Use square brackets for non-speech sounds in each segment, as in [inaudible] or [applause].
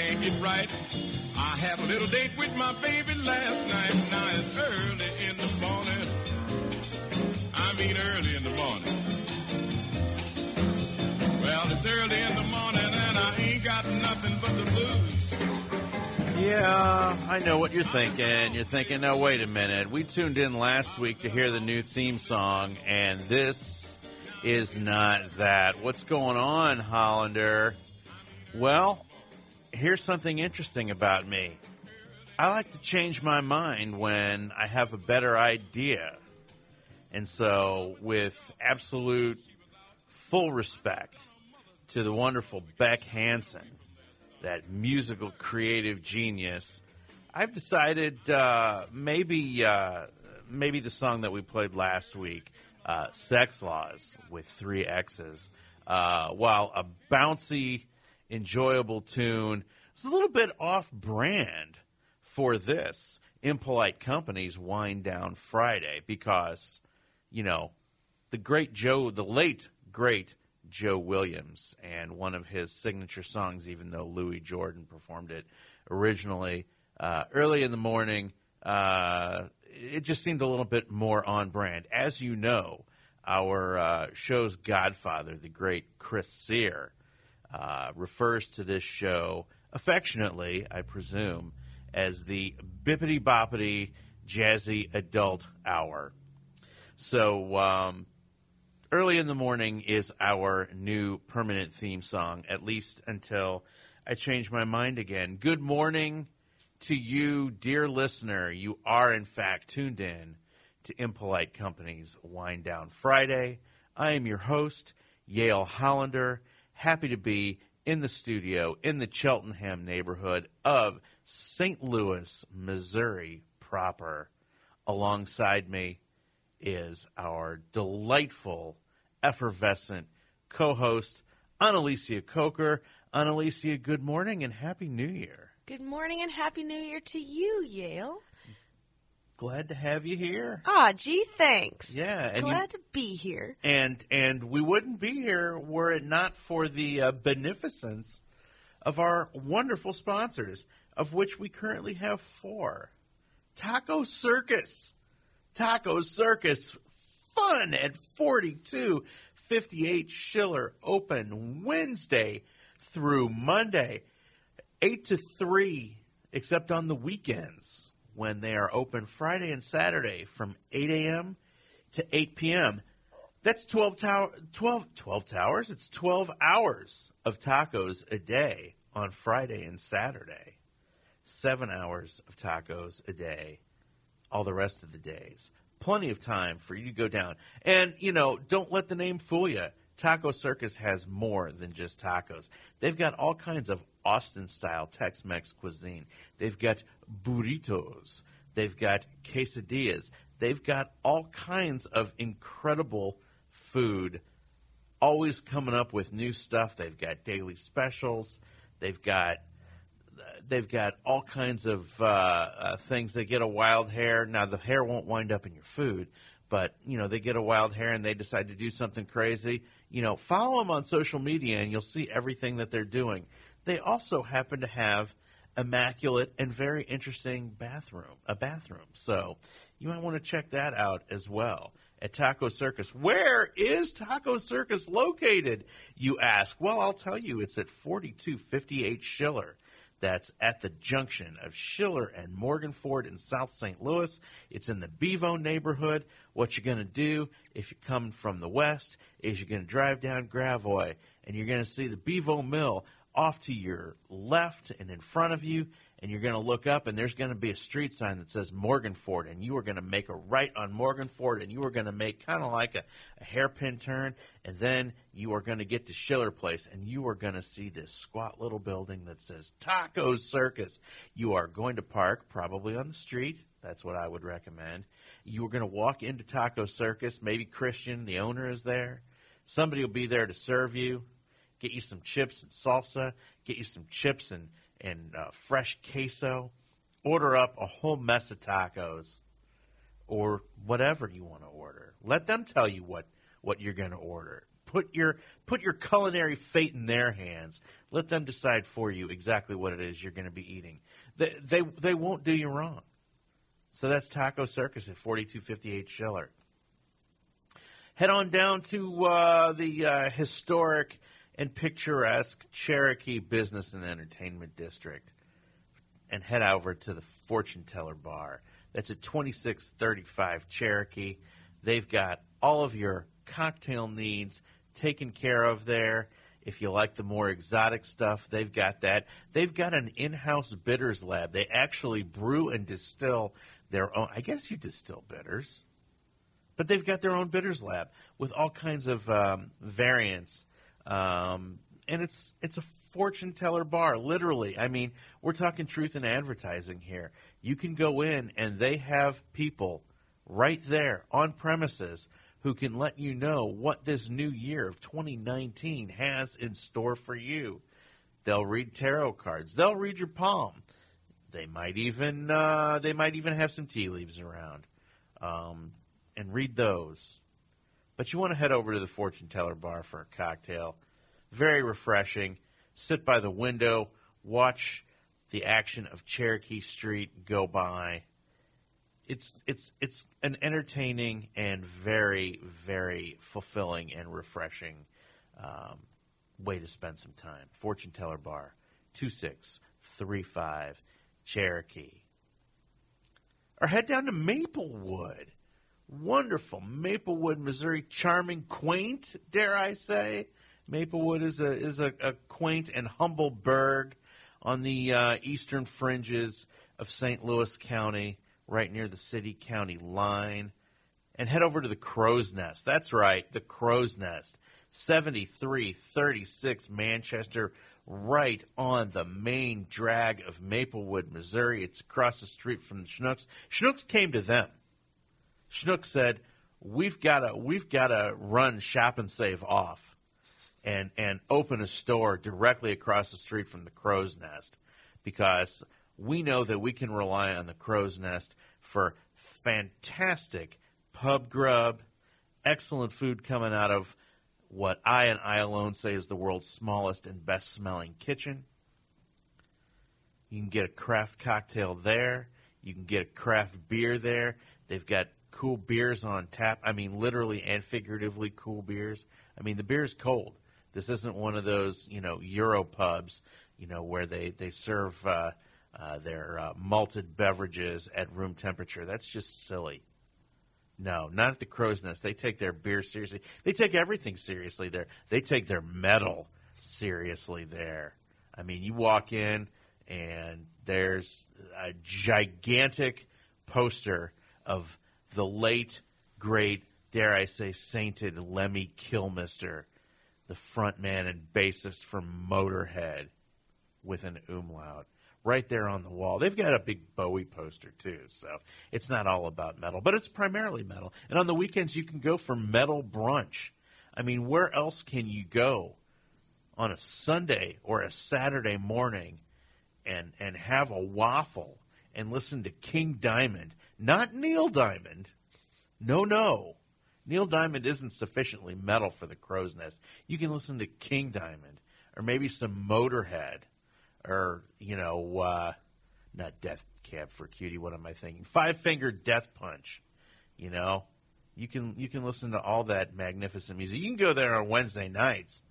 can't get right. I have a little date with my baby last night. Now it's early in the morning. I mean early in the morning. Well, it's early in the morning and I ain't got nothing but the blues. Yeah, I know what you're thinking. You're thinking, no, wait a minute. We tuned in last week to hear the new theme song, and this is not that. What's going on, Hollander? Well, here's something interesting about me. I like to change my mind when I have a better idea. And so, with absolute full respect to the wonderful Beck Hansen, that musical creative genius, I've decided uh, maybe uh, maybe the song that we played last week, uh, "Sexx Laws" with three X's, uh, while a bouncy, enjoyable tune, it's a little bit off-brand for this impolite company's wind down Friday because, you know, the great Joe, the late great Joe Williams, and one of his signature songs, even though Louis Jordan performed it originally uh, early in the morning. Uh, it just seemed a little bit more on brand. As you know, our uh, show's godfather, the great Chris Sear, uh, refers to this show affectionately, I presume, as the bippity boppity jazzy adult hour. So, um, early in the morning is our new permanent theme song, at least until I change my mind again. Good morning to you, dear listener. You are, in fact, tuned in to Impolite Company's Wind Down Friday. I am your host, Yale Hollander. Happy to be in the studio in the Cheltenham neighborhood of St. Louis, Missouri proper. Alongside me is our delightful, effervescent co host, Analicia Coker. Analicia, good morning and Happy New Year. Good morning and Happy New Year to you, Yale. Glad to have you here. Ah, gee, thanks. Yeah, and you- Glad to be here. And and we wouldn't be here were it not for the uh, beneficence of our wonderful sponsors, of which we currently have four. Taco Circus. Taco Circus. Fun at 4258 Schiller. Open Wednesday through Monday. 8 to 3, except on the weekends when they are open Friday and Saturday from 8 a.m. to 8 p.m. That's 12, tower, 12, 12 towers. It's 12 hours of tacos a day on Friday and Saturday. Seven hours of tacos a day all the rest of the days. Plenty of time for you to go down. And, you know, don't let the name fool you. Taco Circus has more than just tacos. They've got all kinds of Austin style Tex Mex cuisine. They've got burritos. They've got quesadillas. They've got all kinds of incredible food, always coming up with new stuff. They've got daily specials. They've got they've got all kinds of uh, uh, things. They get a wild hair. Now the hair won't wind up in your food, but you know they get a wild hair and they decide to do something crazy. You know, follow them on social media and you'll see everything that they're doing. They also happen to have immaculate and very interesting bathroom, a bathroom. So you might want to check that out as well at Taco Circus. Where is Taco Circus located? You ask. Well, I'll tell you. It's at 4258 Schiller. That's at the junction of Schiller and Morgan Ford in South St. Louis. It's in the Bevo neighborhood. What you're going to do if you come from the west is you're going to drive down Gravois and you're going to see the Bevo Mill off to your left and in front of you, and you're going to look up, and there's going to be a street sign that says Morgan Ford, and you are going to make a right on Morgan Ford, and you are going to make kind of like a, a hairpin turn, and then you are going to get to Schiller Place, and you are going to see this squat little building that says Taco Circus. You are going to park probably on the street. That's what I would recommend. You are going to walk into Taco Circus. Maybe Christian, the owner, is there. Somebody will be there to serve you get you some chips and salsa, get you some chips and, and uh, fresh queso, order up a whole mess of tacos or whatever you want to order. Let them tell you what, what you're going to order. Put your put your culinary fate in their hands. Let them decide for you exactly what it is you're going to be eating. They, they they won't do you wrong. So that's Taco Circus at 4258 Schiller. Head on down to uh, the uh, historic and picturesque Cherokee Business and Entertainment District and head over to the Fortune Teller Bar. That's at 2635 Cherokee. They've got all of your cocktail needs taken care of there. If you like the more exotic stuff, they've got that. They've got an in house bitters lab. They actually brew and distill their own. I guess you distill bitters, but they've got their own bitters lab with all kinds of um, variants. Um, and it's it's a fortune teller bar, literally. I mean, we're talking truth in advertising here. You can go in and they have people right there on premises who can let you know what this new year of 2019 has in store for you. They'll read tarot cards. They'll read your palm. They might even uh, they might even have some tea leaves around, um, and read those. But you want to head over to the fortune teller bar for a cocktail. Very refreshing. Sit by the window, watch the action of Cherokee Street go by. It's it's it's an entertaining and very very fulfilling and refreshing um, way to spend some time. Fortune Teller Bar, two six three five Cherokee. Or head down to Maplewood. Wonderful Maplewood, Missouri, charming, quaint, dare I say. Maplewood is a is a, a quaint and humble burg on the uh, eastern fringes of St. Louis County, right near the city county line. And head over to the Crow's Nest. That's right, the Crow's Nest. 7336 Manchester, right on the main drag of Maplewood, Missouri. It's across the street from the Schnucks. Schnucks came to them. Schnucks said, "We've got to we've got to run Shop and Save off, and and open a store directly across the street from the Crow's Nest, because we know that we can rely on the Crow's Nest for fantastic pub grub, excellent food coming out of." what I and I alone say is the world's smallest and best smelling kitchen. You can get a craft cocktail there. You can get a craft beer there. They've got cool beers on tap. I mean, literally and figuratively cool beers. I mean, the beer is cold. This isn't one of those, you know, Euro pubs, you know, where they, they serve uh, uh, their uh, malted beverages at room temperature. That's just silly. No, not at the Crow's Nest. They take their beer seriously. They take everything seriously there. They take their metal seriously there. I mean, you walk in and there's a gigantic poster of the late, great, dare I say, sainted Lemmy Kilmister, the frontman and bassist from Motorhead, with an umlaut right there on the wall. They've got a big Bowie poster too, so it's not all about metal, but it's primarily metal. And on the weekends, you can go for metal brunch. I mean, where else can you go on a Sunday or a Saturday morning and and have a waffle and listen to King Diamond, not Neil Diamond. No, no. Neil Diamond isn't sufficiently metal for the crow's nest. You can listen to King Diamond or maybe some Motorhead or you know, uh, not Death Cab for Cutie. What am I thinking? Five Finger Death Punch. You know, you can you can listen to all that magnificent music. You can go there on Wednesday nights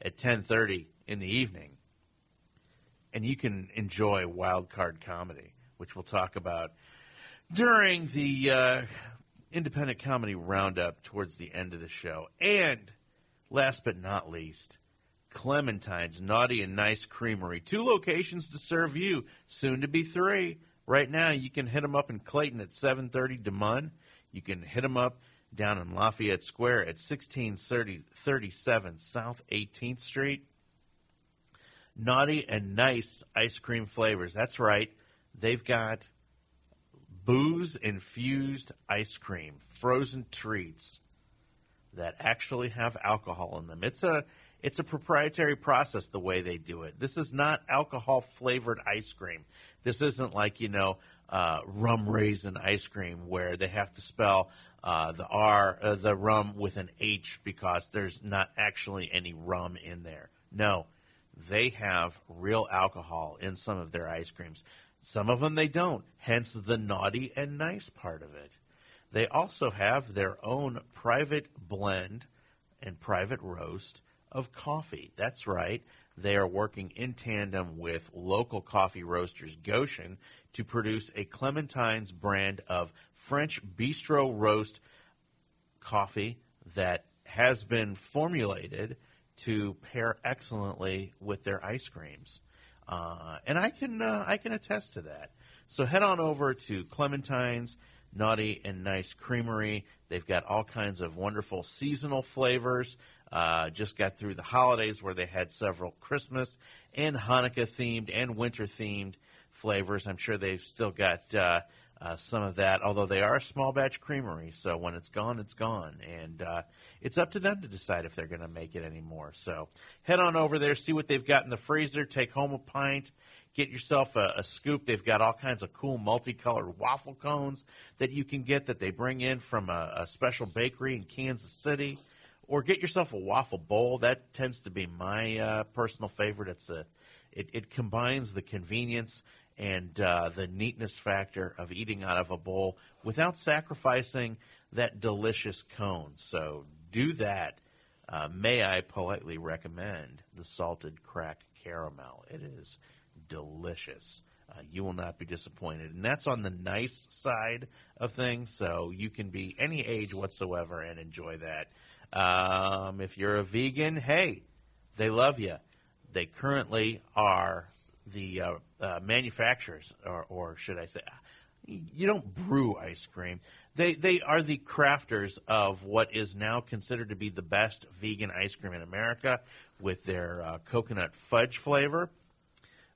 at ten thirty in the evening, and you can enjoy wild card comedy, which we'll talk about during the uh, independent comedy roundup towards the end of the show. And last but not least, Clementine's Naughty and Nice Creamery. Two locations to serve you, soon to be three. Right now, you can hit them up in Clayton at 730 DeMun. You can hit them up down in Lafayette Square at 1637 South 18th Street. Naughty and nice ice cream flavors. That's right. They've got booze infused ice cream, frozen treats that actually have alcohol in them. It's a it's a proprietary process the way they do it. This is not alcohol flavored ice cream. This isn't like, you know, uh, rum raisin ice cream where they have to spell Uh, the R, uh, the rum with an H, because there's not actually any rum in there. No, they have real alcohol in some of their ice creams. Some of them they don't, hence the naughty and nice part of it. They also have their own private blend and private roast of coffee. That's right. They are working in tandem with local coffee roasters Goshen to produce a Clementine's brand of French bistro roast coffee that has been formulated to pair excellently with their ice creams. Uh, and I can uh, I can attest to that. So head on over to Clementine's Naughty and Nice Creamery. They've got all kinds of wonderful seasonal flavors. Uh, just got through the holidays where they had several Christmas and Hanukkah themed and winter themed flavors. I'm sure they've still got uh, some of that, although they are a small batch creamery. So when it's gone, it's gone. And uh, it's up to them to decide if they're going to make it anymore. So head on over there, see what they've got in the freezer, take home a pint. Get yourself a, a scoop. They've got all kinds of cool multicolored waffle cones that you can get that they bring in from a, a special bakery in Kansas City or get yourself a waffle bowl. That tends to be my uh, personal favorite. It's a, it, it combines the convenience and uh, the neatness factor of eating out of a bowl without sacrificing that delicious cone. So do that. Uh, may I politely recommend the salted cracked caramel? It is delicious. Uh, you will not be disappointed. And that's on the nice side of things, so you can be any age whatsoever and enjoy that. Um, if you're a vegan, hey, they love you. They currently are the uh, uh, manufacturers, or, or should I say, you don't brew ice cream. They they are the crafters of what is now considered to be the best vegan ice cream in America, with their uh, coconut fudge flavor.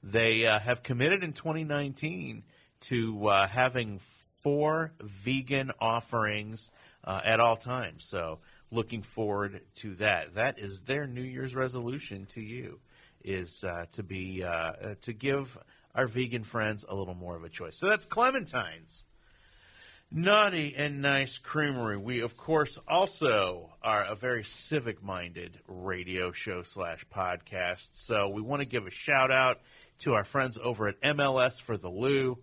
They uh, have committed in 2019 to uh, having four vegan offerings uh, at all times. So looking forward to that. That is their New Year's resolution to you is uh, to be uh, uh, to give our vegan friends a little more of a choice. So that's Clementine's. Naughty and Nice Creamery. We, of course, also are a very civic minded radio show slash podcast. So we want to give a shout out to our friends over at MLS for the Lou,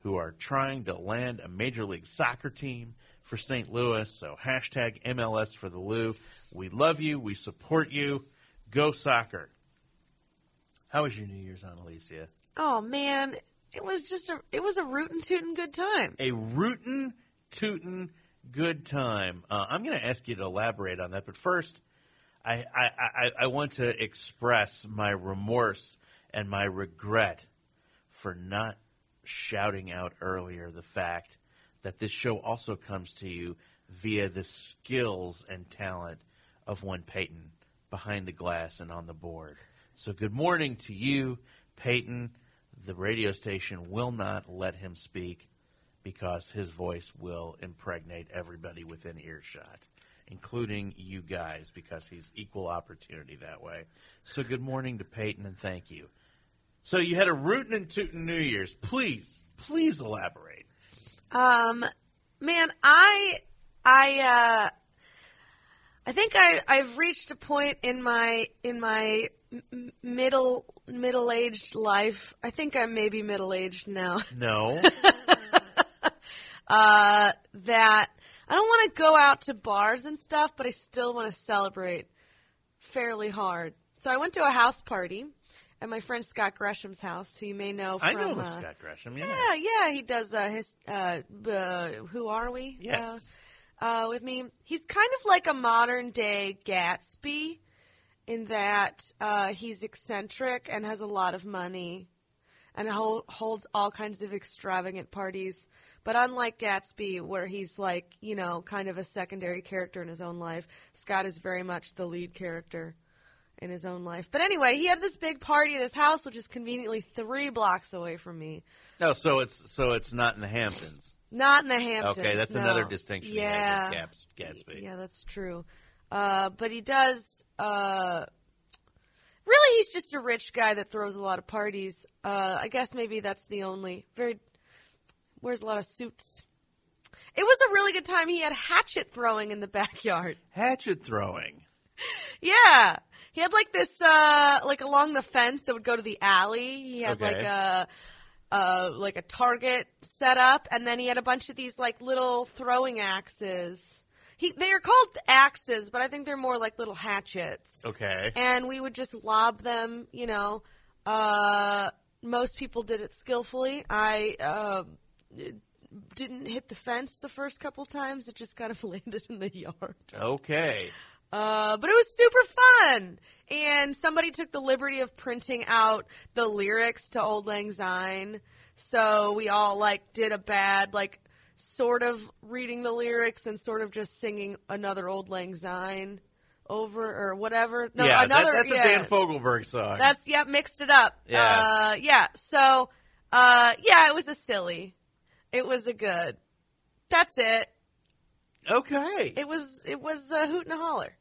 who are trying to land a Major League Soccer team for St. Louis. So hashtag MLS for the Lou. We love you. We support you. Go soccer. How was your New Year's Analicia? Oh man, it was just a it was a rootin' tootin' good time. A rootin' tootin' good time. Uh, I'm going to ask you to elaborate on that, but first, I, I, I, I want to express my remorse and my regret for not shouting out earlier the fact that this show also comes to you via the skills and talent of one Peyton behind the glass and on the board. So, good morning to you, Peyton. The radio station will not let him speak because his voice will impregnate everybody within earshot, including you guys, because he's equal opportunity that way. So, good morning to Peyton and thank you. So, you had a rootin' and tootin' New Year's. Please, please elaborate. Um, man, I I uh, I think I I've reached a point in my in my middle middle aged life. I think I'm maybe middle aged now. No. [laughs] Uh, that I don't want to go out to bars and stuff, but I still want to celebrate fairly hard. So I went to a house party at my friend Scott Gresham's house, who you may know from. I know uh, Scott Gresham. Yeah. Yeah, yeah, he does uh, his. Uh, uh, who are we? Yes. Uh, uh, with me, he's kind of like a modern day Gatsby, in that uh, he's eccentric and has a lot of money, and hol- holds all kinds of extravagant parties. But unlike Gatsby, where he's like you know kind of a secondary character in his own life, Scott is very much the lead character in his own life. But anyway, he had this big party at his house, which is conveniently three blocks away from me. No, so it's so it's not in the Hamptons. Not in the Hamptons. Okay, that's no. another distinction Yeah, Gatsby. yeah, that's true. Uh, but he does. Uh, really, he's just a rich guy that throws a lot of parties. Uh, I guess maybe that's the only very wears a lot of suits. It was a really good time. He had hatchet throwing in the [laughs] backyard. Hatchet throwing. Yeah. He had like this, uh, like along the fence that would go to the alley. He had Okay. like a, uh, like a target set up, and then he had a bunch of these like little throwing axes. He, they are called axes, but I think they're more like little hatchets. Okay. And we would just lob them, you know. Uh, most people did it skillfully. I, uh, didn't hit the fence the first couple times. It just kind of [laughs] landed in the yard. Okay. Uh, but it was super fun. And somebody took the liberty of printing out the lyrics to Auld Lang Syne. So we all like did a bad, like sort of reading the lyrics and sort of just singing another Auld Lang Syne over or whatever. No, yeah, that- another. that's yeah. a Dan Fogelberg song. That's yeah, mixed it up. Yeah. Uh, yeah. So, uh, yeah, it was a silly. It was a good. That's it. okay. It was it was a hoot and a holler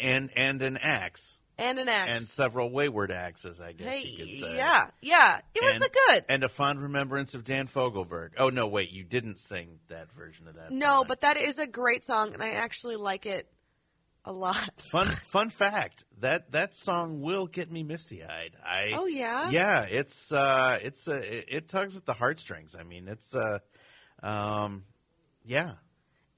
and and an axe and an axe. and several wayward axes, I guess Hey, you could say. yeah, yeah, it was and, a good. and a fond remembrance of Dan Fogelberg. Oh no, wait, you didn't sing that version of that. no, song. but that is a great song, and I actually like it a lot. [laughs] fun fun fact that that song will get me misty eyed. I Oh, yeah? yeah. It's uh, it's uh, it, it tugs at the heartstrings. I mean, it's uh, um, yeah.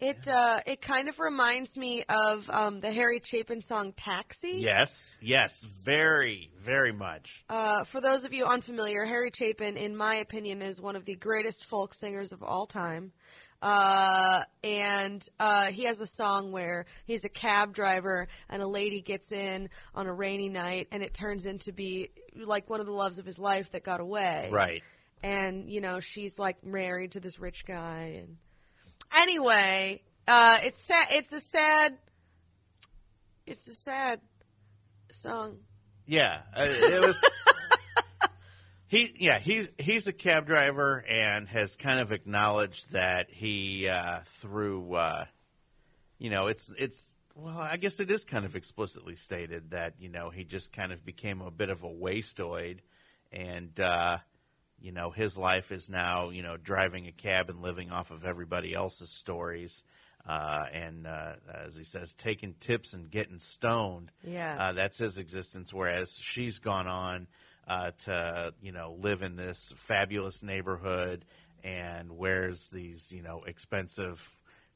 It uh, it kind of reminds me of um, the Harry Chapin song "Taxi." Yes, yes, very, very much. Uh, for those of you unfamiliar, Harry Chapin, in my opinion, is one of the greatest folk singers of all time. Uh, and uh, he has a song where he's a cab driver and a lady gets in on a rainy night, and it turns into be like one of the loves of his life that got away. Right. And you know she's like married to this rich guy, and anyway, uh, it's sad. It's a sad. It's a sad song. Yeah, uh, it was. [laughs] he, yeah, he's he's a cab driver and has kind of acknowledged that he uh, through, uh, you know, it's it's well, I guess it is kind of explicitly stated that you know he just kind of became a bit of a wasteoid, and uh, you know his life is now you know driving a cab and living off of everybody else's stories. Uh, and uh, as he says, taking tips and getting stoned. Yeah. Uh, that's his existence. Whereas she's gone on uh, to, you know, live in this fabulous neighborhood and wears these, you know, expensive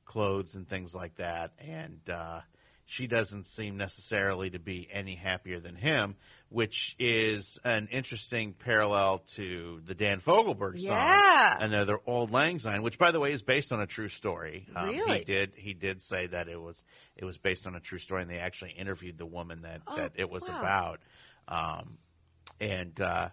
clothes and things like that. And uh, she doesn't seem necessarily to be any happier than him, which is an interesting parallel to the Dan Fogelberg song, Yeah. another Auld Lang Syne, which, by the way, is based on a true story. Um, Really? He did he did say that it was it was based on a true story, and they actually interviewed the woman that that it was wow. about. Um, and uh,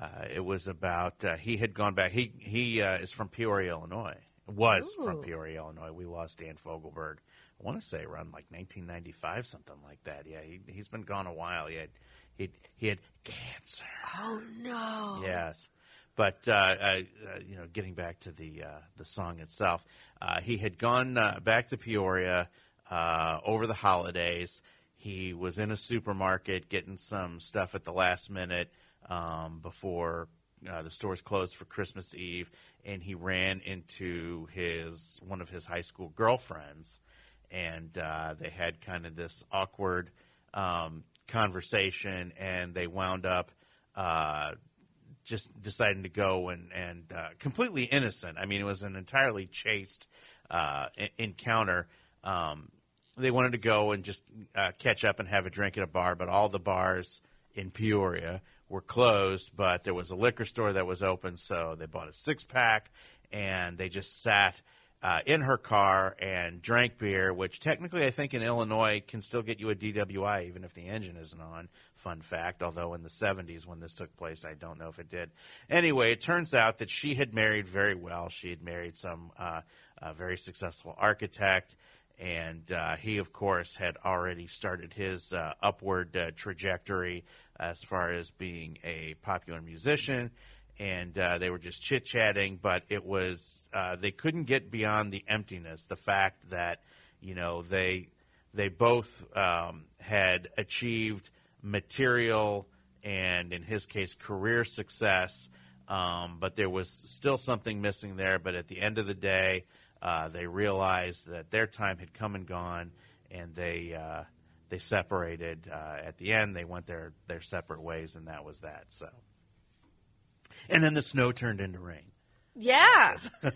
uh, it was about uh, he had gone back. He he uh, is from Peoria, Illinois. Was from Ooh. Peoria, Illinois. We lost Dan Fogelberg. I want to say around like 1995, something like that. Yeah, he he's been gone a while. He had he he had cancer. Oh no. Yes, but uh, uh, uh, you know, getting back to the uh, the song itself, uh, he had gone uh, back to Peoria uh, over the holidays. He was in a supermarket getting some stuff at the last minute um, before uh, the stores closed for Christmas Eve, and he ran into his one of his high school girlfriends, and uh, they had kind of this awkward um, conversation, and they wound up. Uh, just deciding to go and and uh, completely innocent. I mean, it was an entirely chaste uh, e- encounter. Um, they wanted to go and just uh, catch up and have a drink at a bar, but all the bars in Peoria were closed. But there was a liquor store that was open, so they bought a six pack and they just sat. Uh, in her car and drank beer, which technically I think in Illinois can still get you a DWI even if the engine isn't on. Fun fact, although in the 70s when this took place, I don't know if it did. Anyway, it turns out that she had married very well. She had married some uh, very successful architect, and uh, he, of course, had already started his uh, upward uh, trajectory as far as being a popular musician. And uh, they were just chit chatting, but it was uh, they couldn't get beyond the emptiness. The fact that you know they they both um, had achieved material and, in his case, career success, um, but there was still something missing there. But at the end of the day, uh, they realized that their time had come and gone, and they uh, they separated. Uh, at the end, they went their their separate ways, and that was that. So, and then the snow turned into rain. Yeah. [laughs]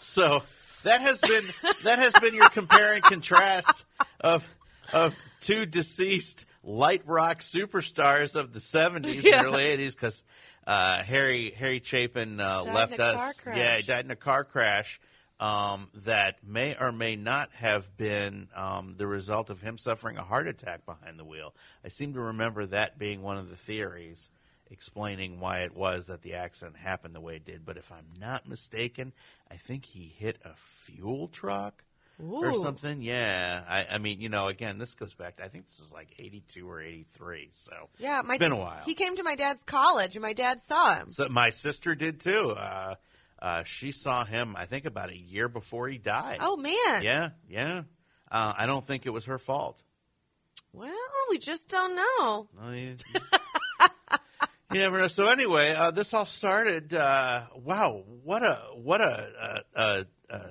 So that has been that has been your compare and contrast of of two deceased light rock superstars of the seventies Yeah. and early eighties because uh, Harry Harry Chapin uh, left us. Yeah, he died in a car crash. Um, that may or may not have been um, the result of him suffering a heart attack behind the wheel. I seem to remember that being one of the theories explaining why it was that the accident happened the way it did. But if I'm not mistaken, I think he hit a fuel truck or something. Yeah, I, I mean, you know, again, this goes back. To, I think this is like '82 or '83. So Yeah, it's my, been a while. He came to my dad's college, and my dad saw him. So my sister did too. Uh, uh, she saw him, I think, about a year before he died. Oh man. yeah, yeah. Uh, I don't think it was her fault. Well, we just don't know. You, you never know. So anyway, uh, this all started. Uh, wow, what a what a a, a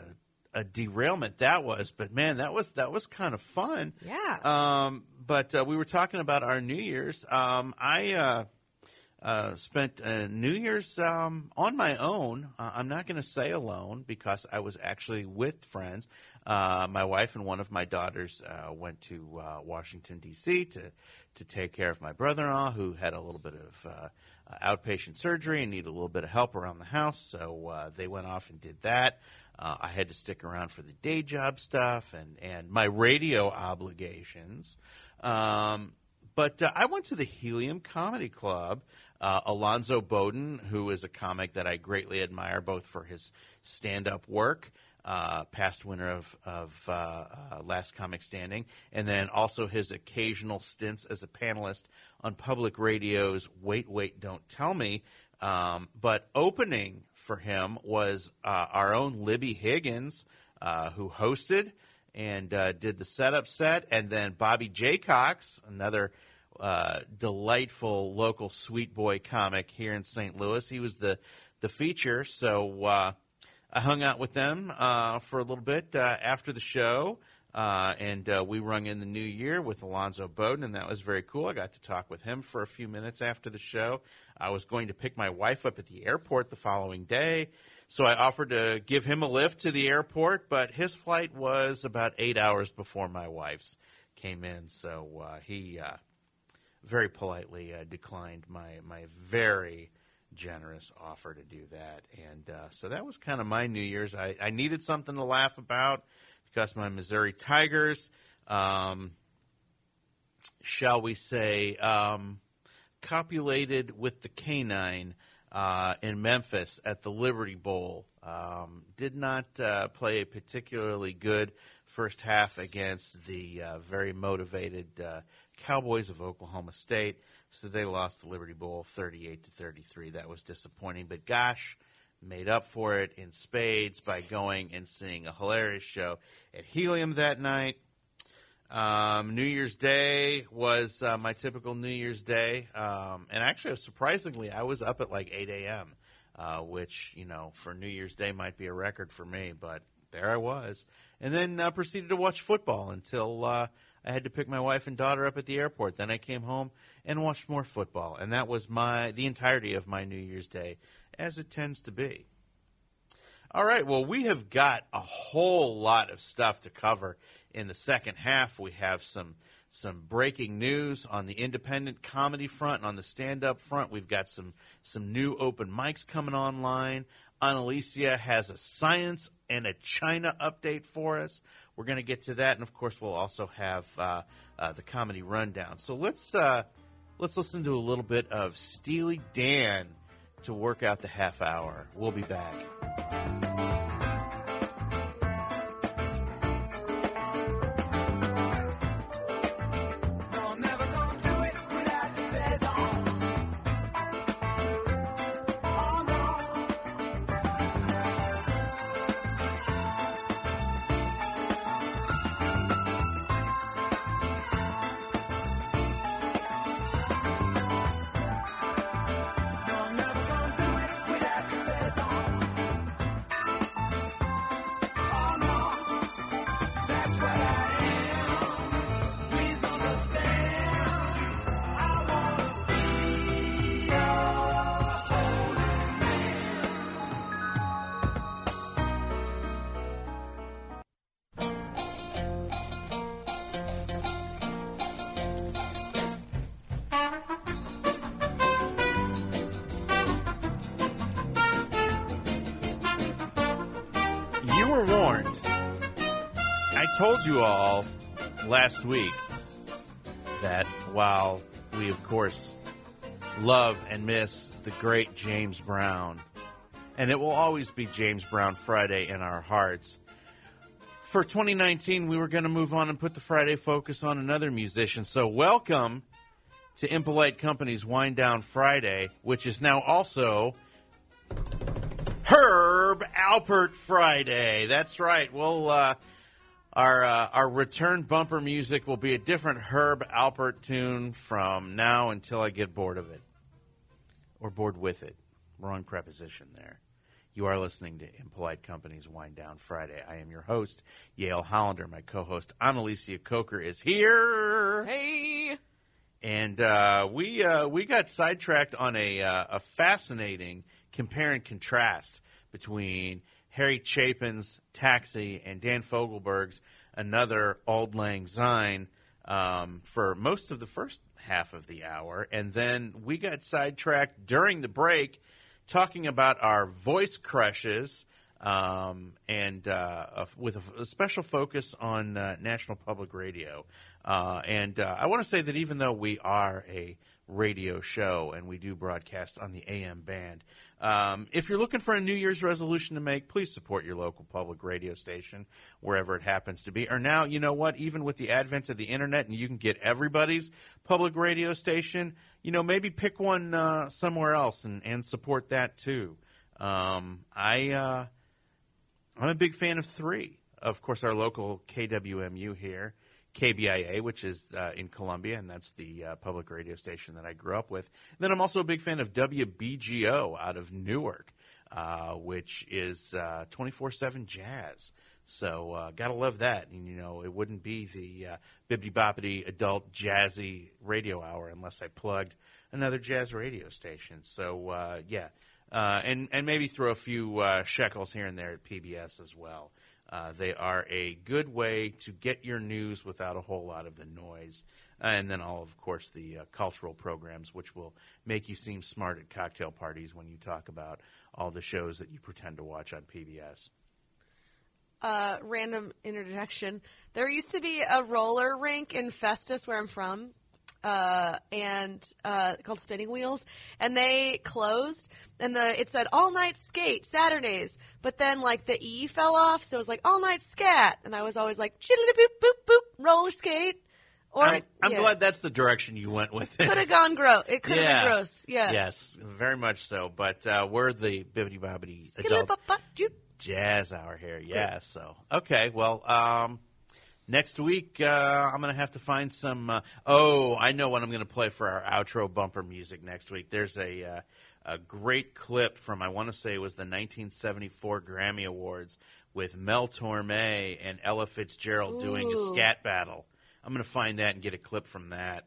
a derailment that was. But man, that was that was kind of fun. Yeah. Um, but uh, we were talking about our New Year's. Um, I uh, spent uh, New Year's um, on my own. Uh, I'm not going to say alone because I was actually with friends. Uh, my wife and one of my daughters uh, went to uh, Washington D.C. to to take care of my brother-in-law who had a little bit of outpatient surgery and needed a little bit of help around the house. So they went off and did that. I had to stick around for the day job stuff and and my radio obligations. Um, but I went to the Helium Comedy Club. Uh, Alonzo Bodden, who is a comic that I greatly admire, both for his stand-up work, uh, past winner of of uh, uh, Last Comic Standing, and then also his occasional stints as a panelist on public radio's Wait, Wait, Don't Tell Me. Um, but opening for him was uh, our own Libby Higgins, uh, who hosted and did the setup set, and then Bobby Jaycox, another uh, delightful local sweet boy comic here in St. Louis. He was the the feature, so uh, I hung out with them uh, for a little bit uh, after the show. Uh, and we rung in the new year with Alonzo Bodden, and that was very cool. I got to talk with him for a few minutes after the show. I was going to pick my wife up at the airport the following day, so I offered to give him a lift to the airport, but his flight was about eight hours before my wife's came in, so he very politely uh, declined my my very generous offer to do that, and uh, so that was kind of my New Year's. I, I needed something to laugh about because my Missouri Tigers, um, shall we say, um, copulated with the canine uh, in Memphis at the Liberty Bowl. Um, did not uh, play a particularly good first half against the uh, very motivated uh, Cowboys of Oklahoma State, so they lost the Liberty Bowl 38 to 33. That was disappointing, but gosh, made up for it in spades by going and seeing a hilarious show at Helium that night. Um, New Year's Day was uh, my typical New Year's Day, um, and actually, surprisingly, I was up at like 8 a.m., uh, which you know for New Year's Day might be a record for me, but there I was, and then uh, proceeded to watch football until uh, I had to pick my wife and daughter up at the airport. Then I came home and watched more football, and that was my the entirety of my New Year's Day, as it tends to be. All right. Well, we have got a whole lot of stuff to cover in the second half. We have some some breaking news on the independent comedy front and on the stand up front. We've got some some new open mics coming online. Analicia has a science and a China update for us. We're going to get to that, and of course, we'll also have uh, uh, the comedy rundown. So let's uh, let's listen to a little bit of Steely Dan to work out the half hour. We'll be back. Told you all last week that while we, of course, love and miss the great James Brown, and it will always be James Brown Friday in our hearts. For 2019, we were going to move on and put the Friday focus on another musician. So, welcome to Impolite Company's Wind Down Friday, which is now also Herb Alpert Friday. That's right. We'll uh, our uh, our return bumper music will be a different Herb Alpert tune from now until I get bored of it or bored with it. Wrong preposition there. You are listening to Impolite Company's Wind Down Friday. I am your host, Yale Hollander. My co-host, Analicia Coker, is here. Hey. And uh, we uh, we got sidetracked on a uh, a fascinating compare and contrast between Harry Chapin's Taxi and Dan Fogelberg's Another Auld Lang Syne um, for most of the first half of the hour, and then we got sidetracked during the break talking about our voice crushes. Um, and uh, with a, a special focus on uh, National Public Radio. Uh, and uh, I want to say that even though we are a radio show and we do broadcast on the AM band, um, if you're looking for a New Year's resolution to make, please support your local public radio station wherever it happens to be. Or now, you know what? Even with the advent of the internet and you can get everybody's public radio station, you know, maybe pick one uh, somewhere else and, and support that too. Um, I uh, I'm a big fan of three. Of course, our local KWMU here, KBIA, which is uh, in Columbia, and that's the uh, public radio station that I grew up with. And then I'm also a big fan of WBGO out of Newark, uh, which is 24 7 jazz. So, uh, gotta love that. And, you know, it wouldn't be the uh, bibbidi boppity adult jazzy radio hour unless I plugged another jazz radio station. So, uh, yeah. Uh, and, and maybe throw a few uh, shekels here and there at PBS as well. Uh, they are a good way to get your news without a whole lot of the noise. and then all, of course, the uh, cultural programs, which will make you seem smart at cocktail parties when you talk about all the shows that you pretend to watch on PBS. Uh, random interjection. There used to be a roller rink in Festus, where I'm from, uh, and uh, called Spinning Wheels, and they closed, and the it said all night skate Saturdays, but then like the E fell off, so it was like all night scat, and I was always like boop boop boop roller skate. Or I'm, I'm yeah. glad that's the direction you went with it. could have gone gross. It could have Yeah. been gross. Yeah. Yes, very much so. But uh, we're the bibbidi bobbidi adult jazz hour here. Yeah. So okay. Well, um, next week uh, I'm going to have to find some. Uh, oh, I know what I'm going to play for our outro bumper music next week. There's a uh, a great clip from I want to say it was the 1974 Grammy Awards with Mel Torme and Ella Fitzgerald doing a scat battle. I'm going to find that and get a clip from that.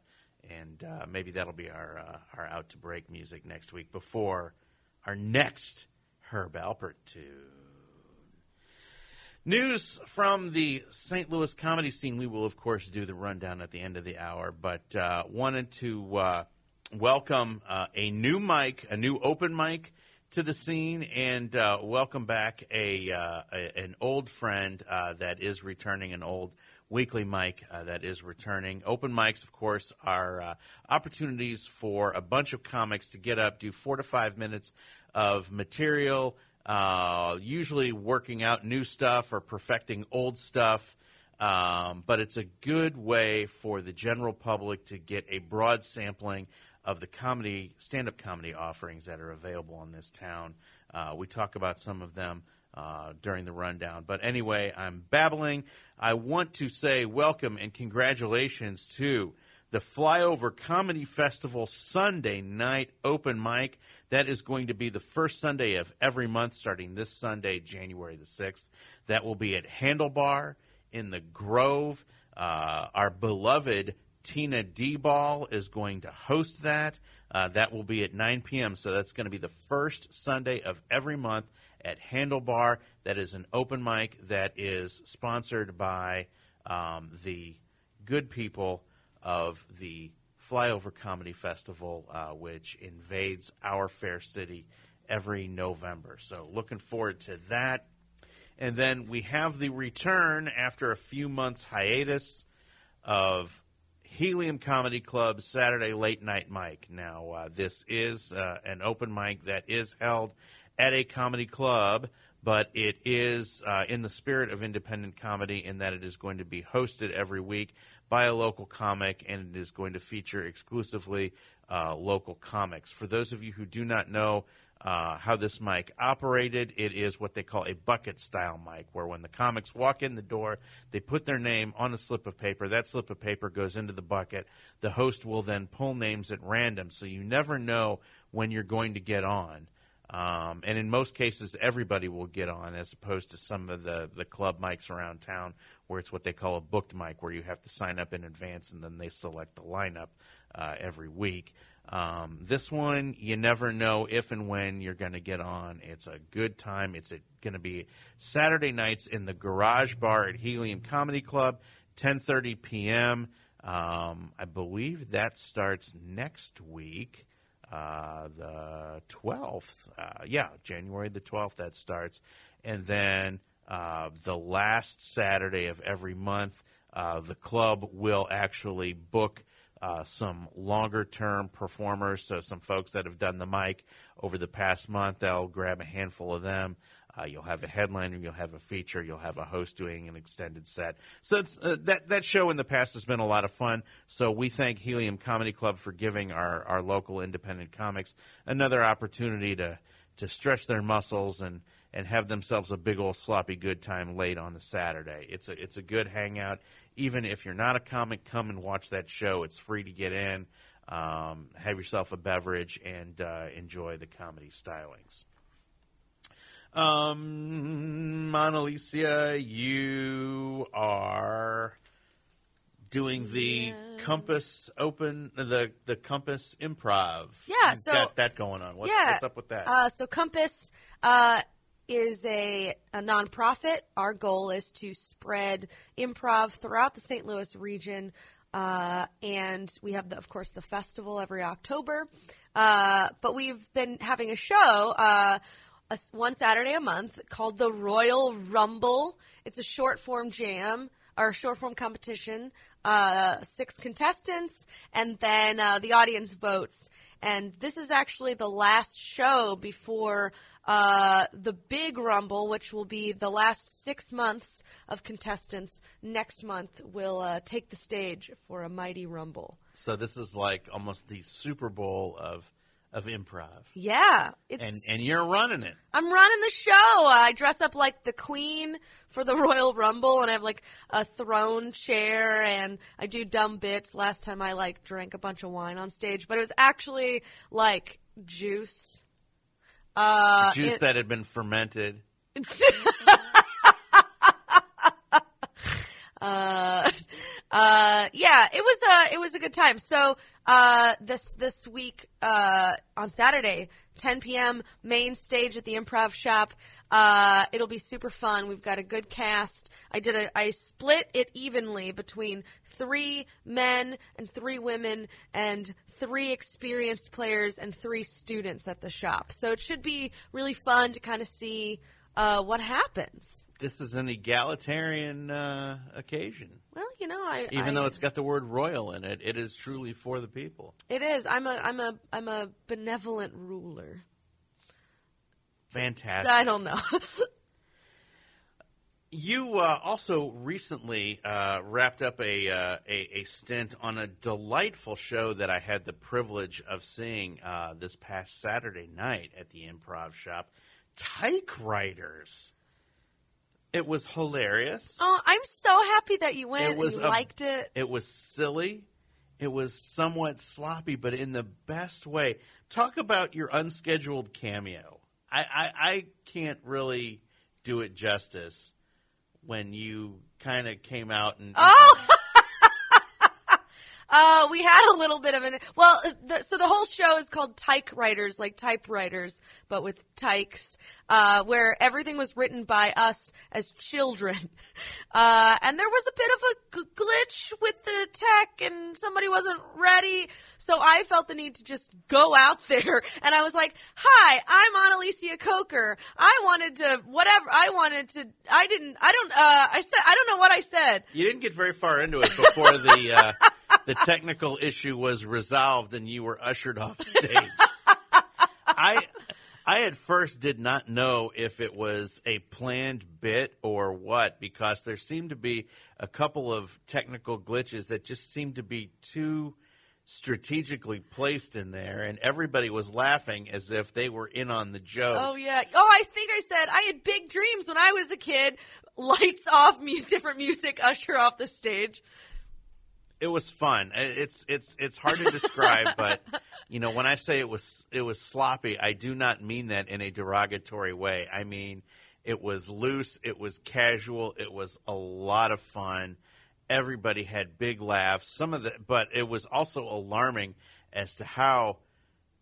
And uh, maybe that'll be our uh, our out to break music next week before our next Herb Alpert tune. News from the St. Louis comedy scene. We will, of course, do the rundown at the end of the hour, but uh, wanted to uh, welcome uh, a new mic, a new open mic to the scene, and uh, welcome back a, uh, a an old friend uh, that is returning, an old weekly mic that is returning. Open mics, of course, are opportunities for a bunch of comics to get up, do four to five minutes of material uh, usually working out new stuff or perfecting old stuff. Um, but it's a good way for the general public to get a broad sampling of the comedy, stand-up comedy offerings that are available in this town. Uh, we talk about some of them uh, during the rundown. But anyway, I'm babbling. I want to say welcome and congratulations to the Flyover Comedy Festival Sunday night open mic. That is going to be the first Sunday of every month starting this Sunday, January the 6th. That will be at Handlebar in the Grove. Uh, our beloved Tina D Ball is going to host that. Uh, that will be at 9 p.m. So that's going to be the first Sunday of every month at Handlebar. That is an open mic that is sponsored by um, the good people of the Flyover Comedy Festival, uh, which invades our fair city every November. So looking forward to that. And then we have the return after a few months hiatus of Helium Comedy Club Saturday Late Night Mic. Now, uh, this is uh, an open mic that is held at a comedy club, but it is uh, in the spirit of independent comedy in that it is going to be hosted every week by a local comic and it is going to feature exclusively uh, local comics. For those of you who do not know, uh, how this mic operated. It is what they call a bucket style mic, where when the comics walk in the door, they put their name on a slip of paper. That slip of paper goes into the bucket. The host will then pull names at random, so you never know when you're going to get on. Um, and in most cases, everybody will get on, as opposed to some of the, the club mics around town, where it's what they call a booked mic, where you have to sign up in advance and then they select the lineup uh, every week. Um, this one, you never know if and when you're going to get on. It's a good time. It's going to be Saturday nights in the Garage Bar at Helium Comedy Club, 10:30 p.m. Um, I believe that starts next week, uh, the 12th. Uh, yeah, January the 12th. That starts, and then uh, the last Saturday of every month, uh, the club will actually book uh, some longer term performers. So, some folks that have done the mic over the past month, they'll grab a handful of them. Uh, you'll have a headliner, you'll have a feature, you'll have a host doing an extended set. So uh, that that show in the past has been a lot of fun. So we thank Helium Comedy Club for giving our, our local independent comics another opportunity to to stretch their muscles and and have themselves a big old sloppy good time late on a Saturday. It's a it's a good hangout. Even if you're not a comic, come and watch that show. It's free to get in. Um, have yourself a beverage and uh, enjoy the comedy stylings. Um, Mona Lisa, you are doing the Compass Open, the the Compass Improv. Yeah, so- got that going on. What's, yeah. what's up with that? Uh, so Compass uh, is a, a nonprofit. Our goal is to spread improv throughout the St. Louis region. Uh, and we have, the, of course, the festival every October. Uh, but we've been having a show uh, a one Saturday a month called the Royal Rumble. It's a short form jam or short form competition. Uh, six contestants, and then uh, the audience votes. And this is actually the last show before uh, the big Rumble, which will be the last six months of contestants. Next month will uh, take the stage for a mighty Rumble. so this is like almost the Super Bowl of of improv, Yeah, it's and and you're running it. I'm running the show. I dress up like the queen for the [laughs] Royal Rumble, and I have like a throne chair, and I do dumb bits. Last time I like drank a bunch of wine on stage, but it was actually like juice. Uh, Juice it- that had been fermented. [laughs] uh, uh, yeah, it was a it was a good time. So uh, this this week uh, on Saturday, 10 p.m. main stage at the Improv Shop. Uh, it'll be super fun. We've got a good cast. I did a I split it evenly between three men and three women and three experienced players and three students at the shop. So it should be really fun to kind of see uh, what happens. This is an egalitarian uh, occasion. Well, you know, I Even I- though it's got the word royal in it, it is truly for the people. It is. I'm a I'm a I'm a benevolent ruler. Fantastic. I don't know. [laughs] You uh, also recently uh, wrapped up a, uh, a a stint on a delightful show that I had the privilege of seeing uh, this past Saturday night at the Improv Shop. Tyke Writers. It was hilarious. oh, I'm so happy that you went It was and you a- liked it. It was silly. It was somewhat sloppy, but in the best way. Talk about your unscheduled cameo. I, I, I can't really do it justice when you kind of came out and Oh, [laughs] Uh, we had a little bit of an well. The, so the whole show is called Tyke Writers, like typewriters, but with tykes, uh, where everything was written by us as children. [laughs] Uh, and there was a bit of a g- glitch with the tech, and somebody wasn't ready. So I felt the need to just go out [laughs] there, and I was like, "Hi, I'm Analicia Coker. I wanted to whatever. I wanted to. I didn't. I don't. Uh, I said. I don't know what I said. You didn't get very far into it before the uh, [laughs] the [laughs] technical issue was resolved and you were ushered off [laughs] stage. I I at first did not know if it was a planned bit or what because there seemed to be a couple of technical glitches that just seemed to be too strategically placed in there and everybody was laughing as if they were in on the joke. Oh yeah. Oh, I think I said I had big dreams when I was a kid. Lights off, different music, usher off the stage. It was fun. It's it's it's hard to describe, [laughs] but you know, when I say it was it was sloppy, I do not mean that in a derogatory way. I mean it was loose, it was casual, it was a lot of fun. Everybody had big laughs. Some of the but it was also alarming as to how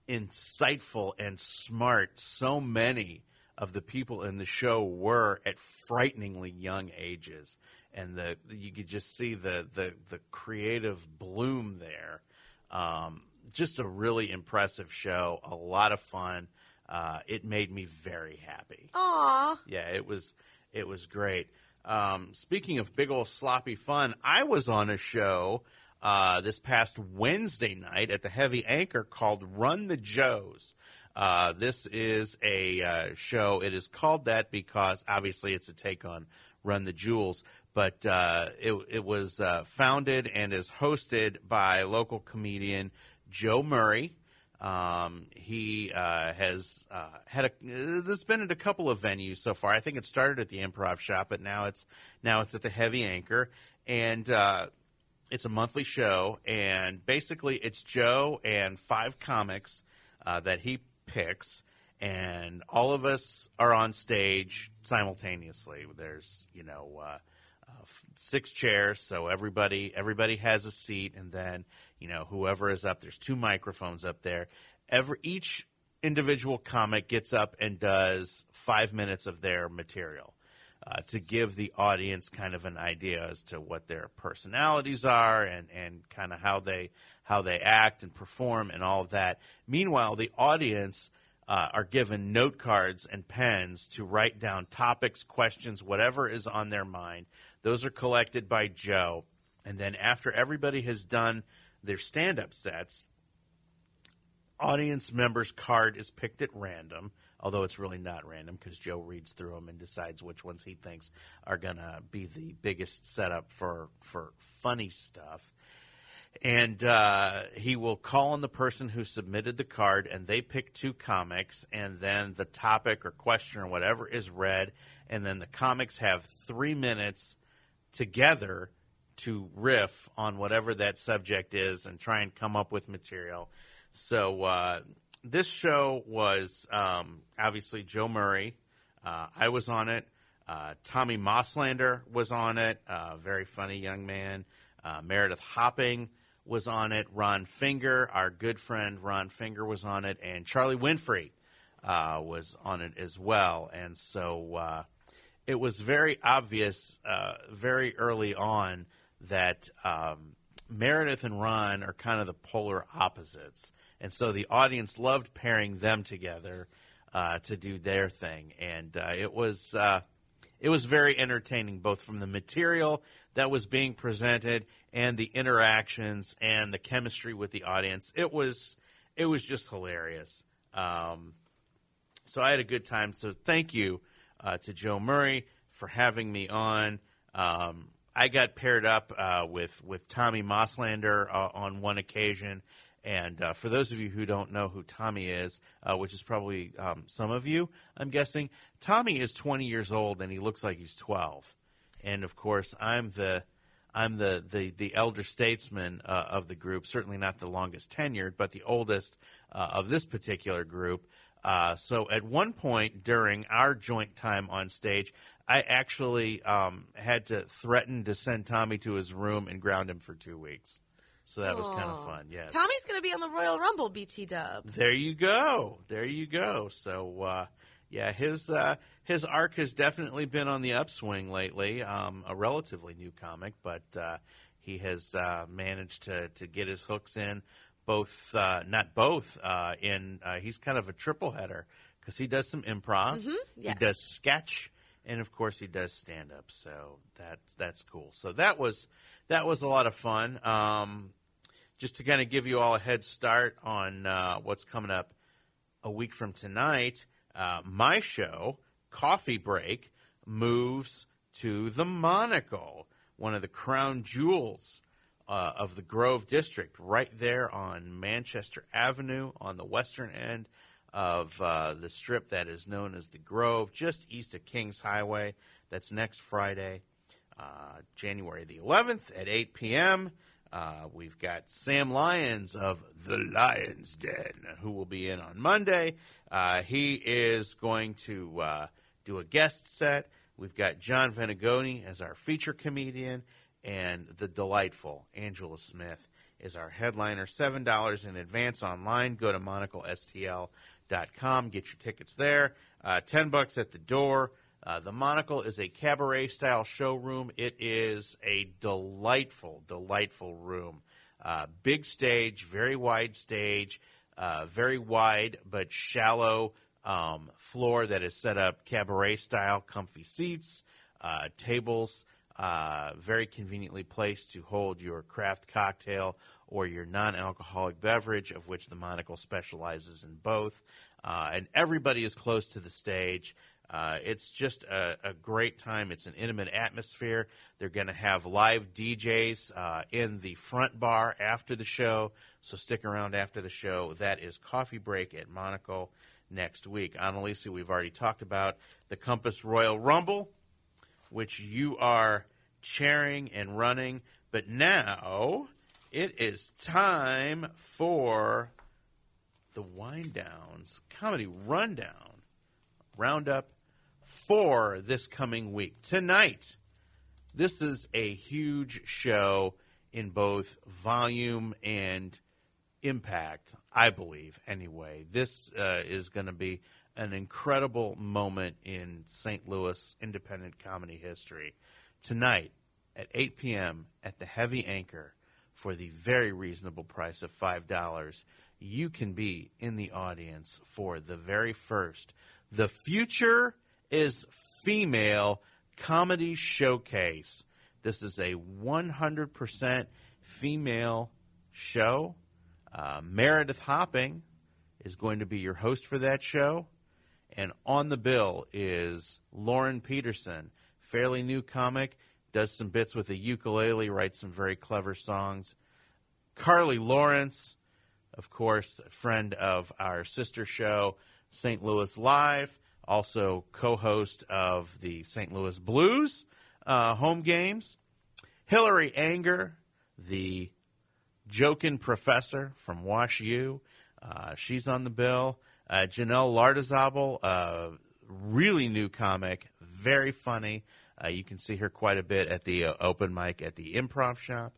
insightful and smart so many of the people in the show were at frighteningly young ages and the you could just see the the, the creative bloom there um, just a really impressive show a lot of fun uh, it made me very happy Aw. yeah, it was it was great. Um, speaking of big old sloppy fun, I was on a show uh, this past Wednesday night at the Heavy Anchor called Run the Joes. Uh, this is a uh, show. It is called that because obviously it's a take on Run the Jewels, but uh, it, it was uh, founded and is hosted by local comedian Joe Murray. Um, he uh, has uh, had a. Uh, this been at a couple of venues so far. I think it started at the Improv Shop, but now it's now it's at the Heavy Anchor, and uh, it's a monthly show. And basically, it's Joe and five comics that he picks, and all of us are on stage simultaneously. There's you know. Uh, uh, six chairs, so everybody everybody has a seat, and then you know whoever is up. There's two microphones up there. Every each individual comic gets up and does five minutes of their material uh, to give the audience kind of an idea as to what their personalities are and and kind of how they how they act and perform and all of that. Meanwhile, the audience uh, are given note cards and pens to write down topics, questions, whatever is on their mind. Those are collected by Joe. And then after everybody has done their stand up sets, audience members' card is picked at random, although it's really not random because Joe reads through them and decides which ones he thinks are going to be the biggest setup for, for funny stuff and uh, he will call on the person who submitted the card, and they pick two comics, and then the topic or question or whatever is read, and then the comics have three minutes together to riff on whatever that subject is and try and come up with material. So uh, this show was um, obviously Joe Murray. Uh, I was on it. Uh, Tommy Mosslander was on it. Uh, very funny young man. Uh, Meredith Hopping was on it. Ron Finger, our good friend Ron Finger, was on it, and Charlie Winfrey uh, was on it as well. And so it was very obvious, uh, very early on, that um, Meredith and Ron are kind of the polar opposites, and so the audience loved pairing them together uh, to do their thing, and uh, it was. Uh, it was very entertaining, both from the material that was being presented and the interactions and the chemistry with the audience. It was it was just hilarious. Um, so I had a good time. So thank you uh, to Joe Murray for having me on. Um, I got paired up uh, with with Tommy Mosslander uh, on one occasion. And uh, for those of you who don't know who Tommy is, uh, which is probably um, some of you, I'm guessing, Tommy is 20 years old and he looks like he's 12. And of course, I'm the I'm the the, the elder statesman uh, of the group. Certainly not the longest tenured, but the oldest uh, of this particular group. Uh, so at one point during our joint time on stage, I actually um, had to threaten to send Tommy to his room and ground him for two weeks. So that was kind of fun. Yeah. Tommy's going to be on the Royal Rumble, BT Dub. There you go. There you go. So uh, yeah, his uh, his arc has definitely been on the upswing lately. Um, a relatively new comic, but uh, he has uh, managed to to get his hooks in. Both, uh, not both. Uh, in uh, he's kind of a triple header because he does some improv, yes. he does sketch, and of course he does stand up. So that's that's cool. So that was that was a lot of fun. Um, just to kind of give you all a head start on uh, what's coming up a week from tonight, uh, my show, Coffee Break, moves to the Monocle, one of the crown jewels uh, of the Grove District, right there on Manchester Avenue on the western end of uh, the strip that is known as the Grove, just east of Kings Highway. That's next Friday, uh, January the 11th at 8 p.m. Uh, we've got Sam Lyons of the Lions Den, who will be in on Monday. Uh, he is going to uh, do a guest set. We've got John Venegoni as our feature comedian, and the delightful Angela Smith is our headliner. $7 in advance online. Go to monoclestl.com. Get your tickets there. Uh, 10 bucks at the door. Uh, the Monocle is a cabaret style showroom. It is a delightful, delightful room. Uh, big stage, very wide stage, uh, very wide but shallow um, floor that is set up cabaret style, comfy seats, uh, tables, uh, very conveniently placed to hold your craft cocktail or your non alcoholic beverage, of which the Monocle specializes in both. Uh, and everybody is close to the stage. Uh, it's just a, a great time. It's an intimate atmosphere. They're going to have live DJs uh, in the front bar after the show, so stick around after the show. That is Coffee Break at Monocle next week. Analicia, we've already talked about the Compass Royal Rumble, which you are chairing and running, but now it is time for the Wind Downs Comedy Rundown roundup for this coming week. Tonight, this is a huge show in both volume and impact, I believe, anyway. This uh, is going to be an incredible moment in St. Louis independent comedy history. Tonight at 8 p.m. at the Heavy Anchor for the very reasonable price of $5, you can be in the audience for the very first The Future is Female Comedy Showcase. This is a 100% female show. Uh, Meredith Hopping is going to be your host for that show. And on the bill is Lauren Peterson, fairly new comic, does some bits with a ukulele, writes some very clever songs. Carly Lawrence, of course, friend of our sister show, St. Louis Live, also co host of the St. Louis Blues uh, home games. Hillary Anger, the Jokin professor from Wash U, uh, she's on the bill. Uh, Janelle Lardizabal, uh, really new comic, very funny. Uh, you can see her quite a bit at the uh, open mic at the Improv Shop.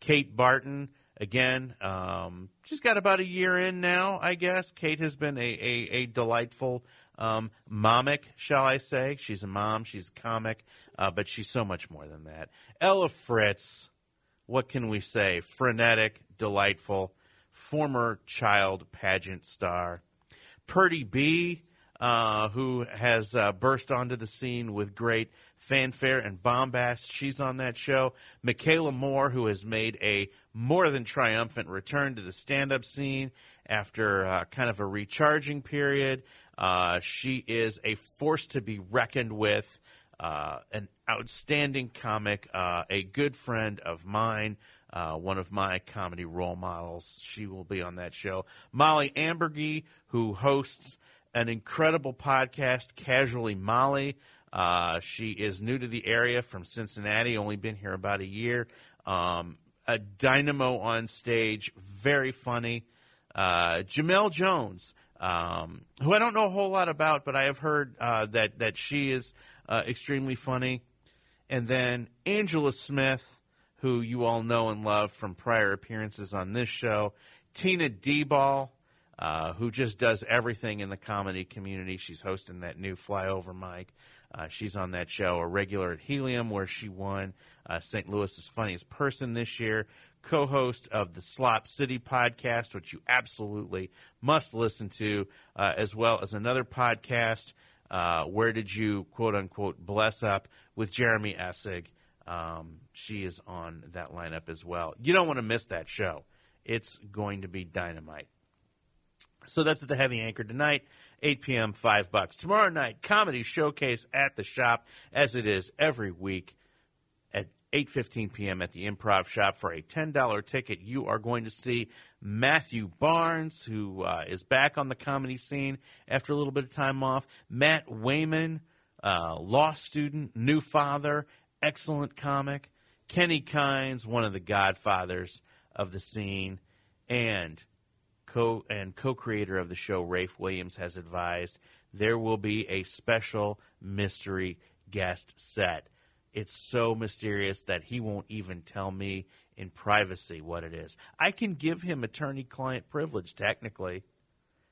Kate Barton, again, um, she's got about a year in now, I guess. Kate has been a, a, a delightful um, momic, shall I say. She's a mom, she's a comic, uh, but she's so much more than that. Ella Fritz, what can we say? Frenetic, delightful, former child pageant star. Purdy B, uh, who has uh, burst onto the scene with great fanfare and bombast. She's on that show. Michaela Moore, who has made a more than triumphant return to the stand up scene after uh, kind of a recharging period. Uh, she is a force to be reckoned with. Uh, an outstanding comic, uh, a good friend of mine, uh, one of my comedy role models. She will be on that show. Molly Ambergy, who hosts an incredible podcast, Casually Molly. Uh, she is new to the area from Cincinnati, only been here about a year. Um, a dynamo on stage, very funny. Uh, Jamel Jones, um, who I don't know a whole lot about, but I have heard uh, that that she is uh, extremely funny. And then Angela Smith, who you all know and love from prior appearances on this show. Tina D-Ball, uh, who just does everything in the comedy community. She's hosting that new Flyover mic. Uh, she's on that show, a regular at Helium, where she won uh, St. Louis's funniest person this year. Co-host of the Slop City podcast, which you absolutely must listen to, uh, as well as another podcast. Uh, where did you quote unquote bless up with Jeremy Essig? Um, she is on that lineup as well. You don't want to miss that show. It's going to be dynamite. So that's at the Heavy Anchor tonight, 8 p.m., 5 bucks. Tomorrow night, comedy showcase at the shop, as it is every week at 8.15 p.m. at the Improv Shop. For a $10 ticket, you are going to see Matthew Barnes, who uh, is back on the comedy scene after a little bit of time off. Matt Wayman, uh, law student, new father, excellent comic. Kenny Kynes, one of the godfathers of the scene. And co and co-creator of the show, Rafe Williams, has advised there will be a special mystery guest set. It's so mysterious that he won't even tell me in privacy what it is. I can give him attorney-client privilege technically,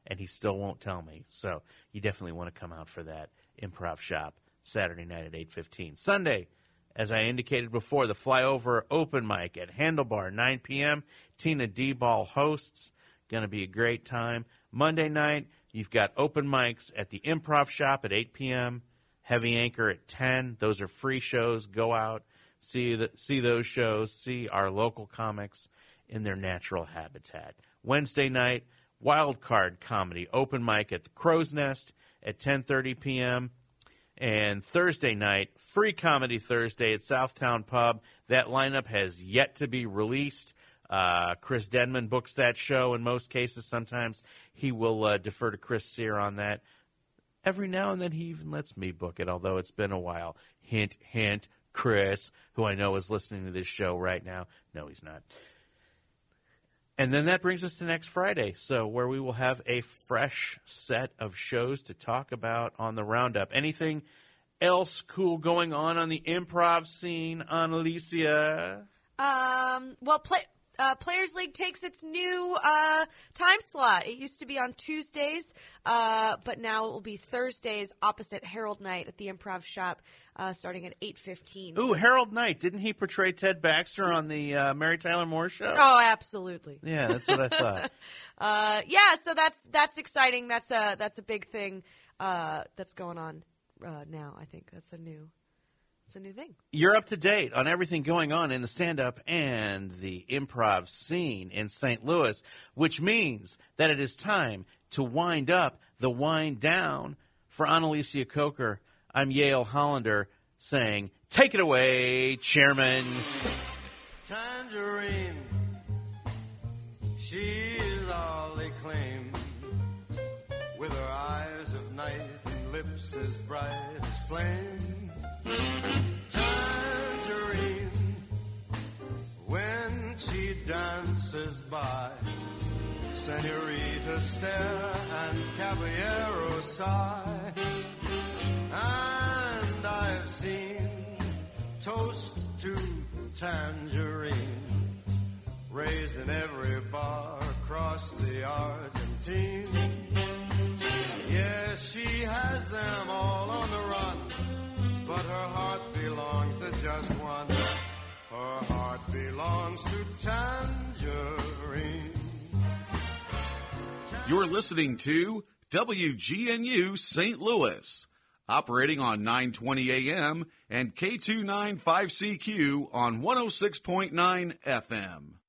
and he still won't tell me. So you definitely want to come out for that improv shop Saturday night at eight fifteen. Sunday, as I indicated before, the flyover open mic at Handlebar, 9 p.m. Tina D Ball hosts. Going to be a great time. Monday night, you've got open mics at the Improv Shop at 8 p.m. Heavy Anchor at 10. Those are free shows. Go out, see the, see those shows, see our local comics in their natural habitat. Wednesday night, Wild Card Comedy open mic at the Crow's Nest at 10:30 p.m. And Thursday night, free comedy Thursday at Southtown Pub. That lineup has yet to be released. Uh, Chris Denman books that show in most cases. Sometimes he will uh, defer to Chris Sear on that. Every now and then he even lets me book it, although it's been a while. Hint, hint, Chris, who I know is listening to this show right now. No, he's not. And then that brings us to next Friday, so where we will have a fresh set of shows to talk about on the roundup. Anything else cool going on on the improv scene Analicia? Um, well, play, uh, Players League takes its new uh, time slot. It used to be on Tuesdays, uh, but now it will be Thursdays opposite Harold Knight at the Improv Shop, uh, starting at eight fifteen. Ooh, Harold Knight. Didn't he portray Ted Baxter on the uh, Mary Tyler Moore show? Oh, absolutely. Yeah, that's what I thought. [laughs] Uh, yeah, so that's that's exciting. That's a that's a big thing uh, that's going on uh, now. I think that's a new it's a new thing. You're up to date on everything going on in the stand up and the improv scene in St. Louis, which means that it is time to wind up the wind down for Analicia Coker. I'm Yale Hollander saying, Take it away, Chairman. Tangerine, she's as bright as flame. Tangerine, when she dances by, Senorita stare and Caballero sigh. And I've seen toast to tangerine raised in every bar across the Argentine. Them all on the run, but her heart belongs to just one. Her heart belongs to tangerine. You're listening to WGNU St. Louis, operating on 920 AM and K295CQ on 106.9 FM.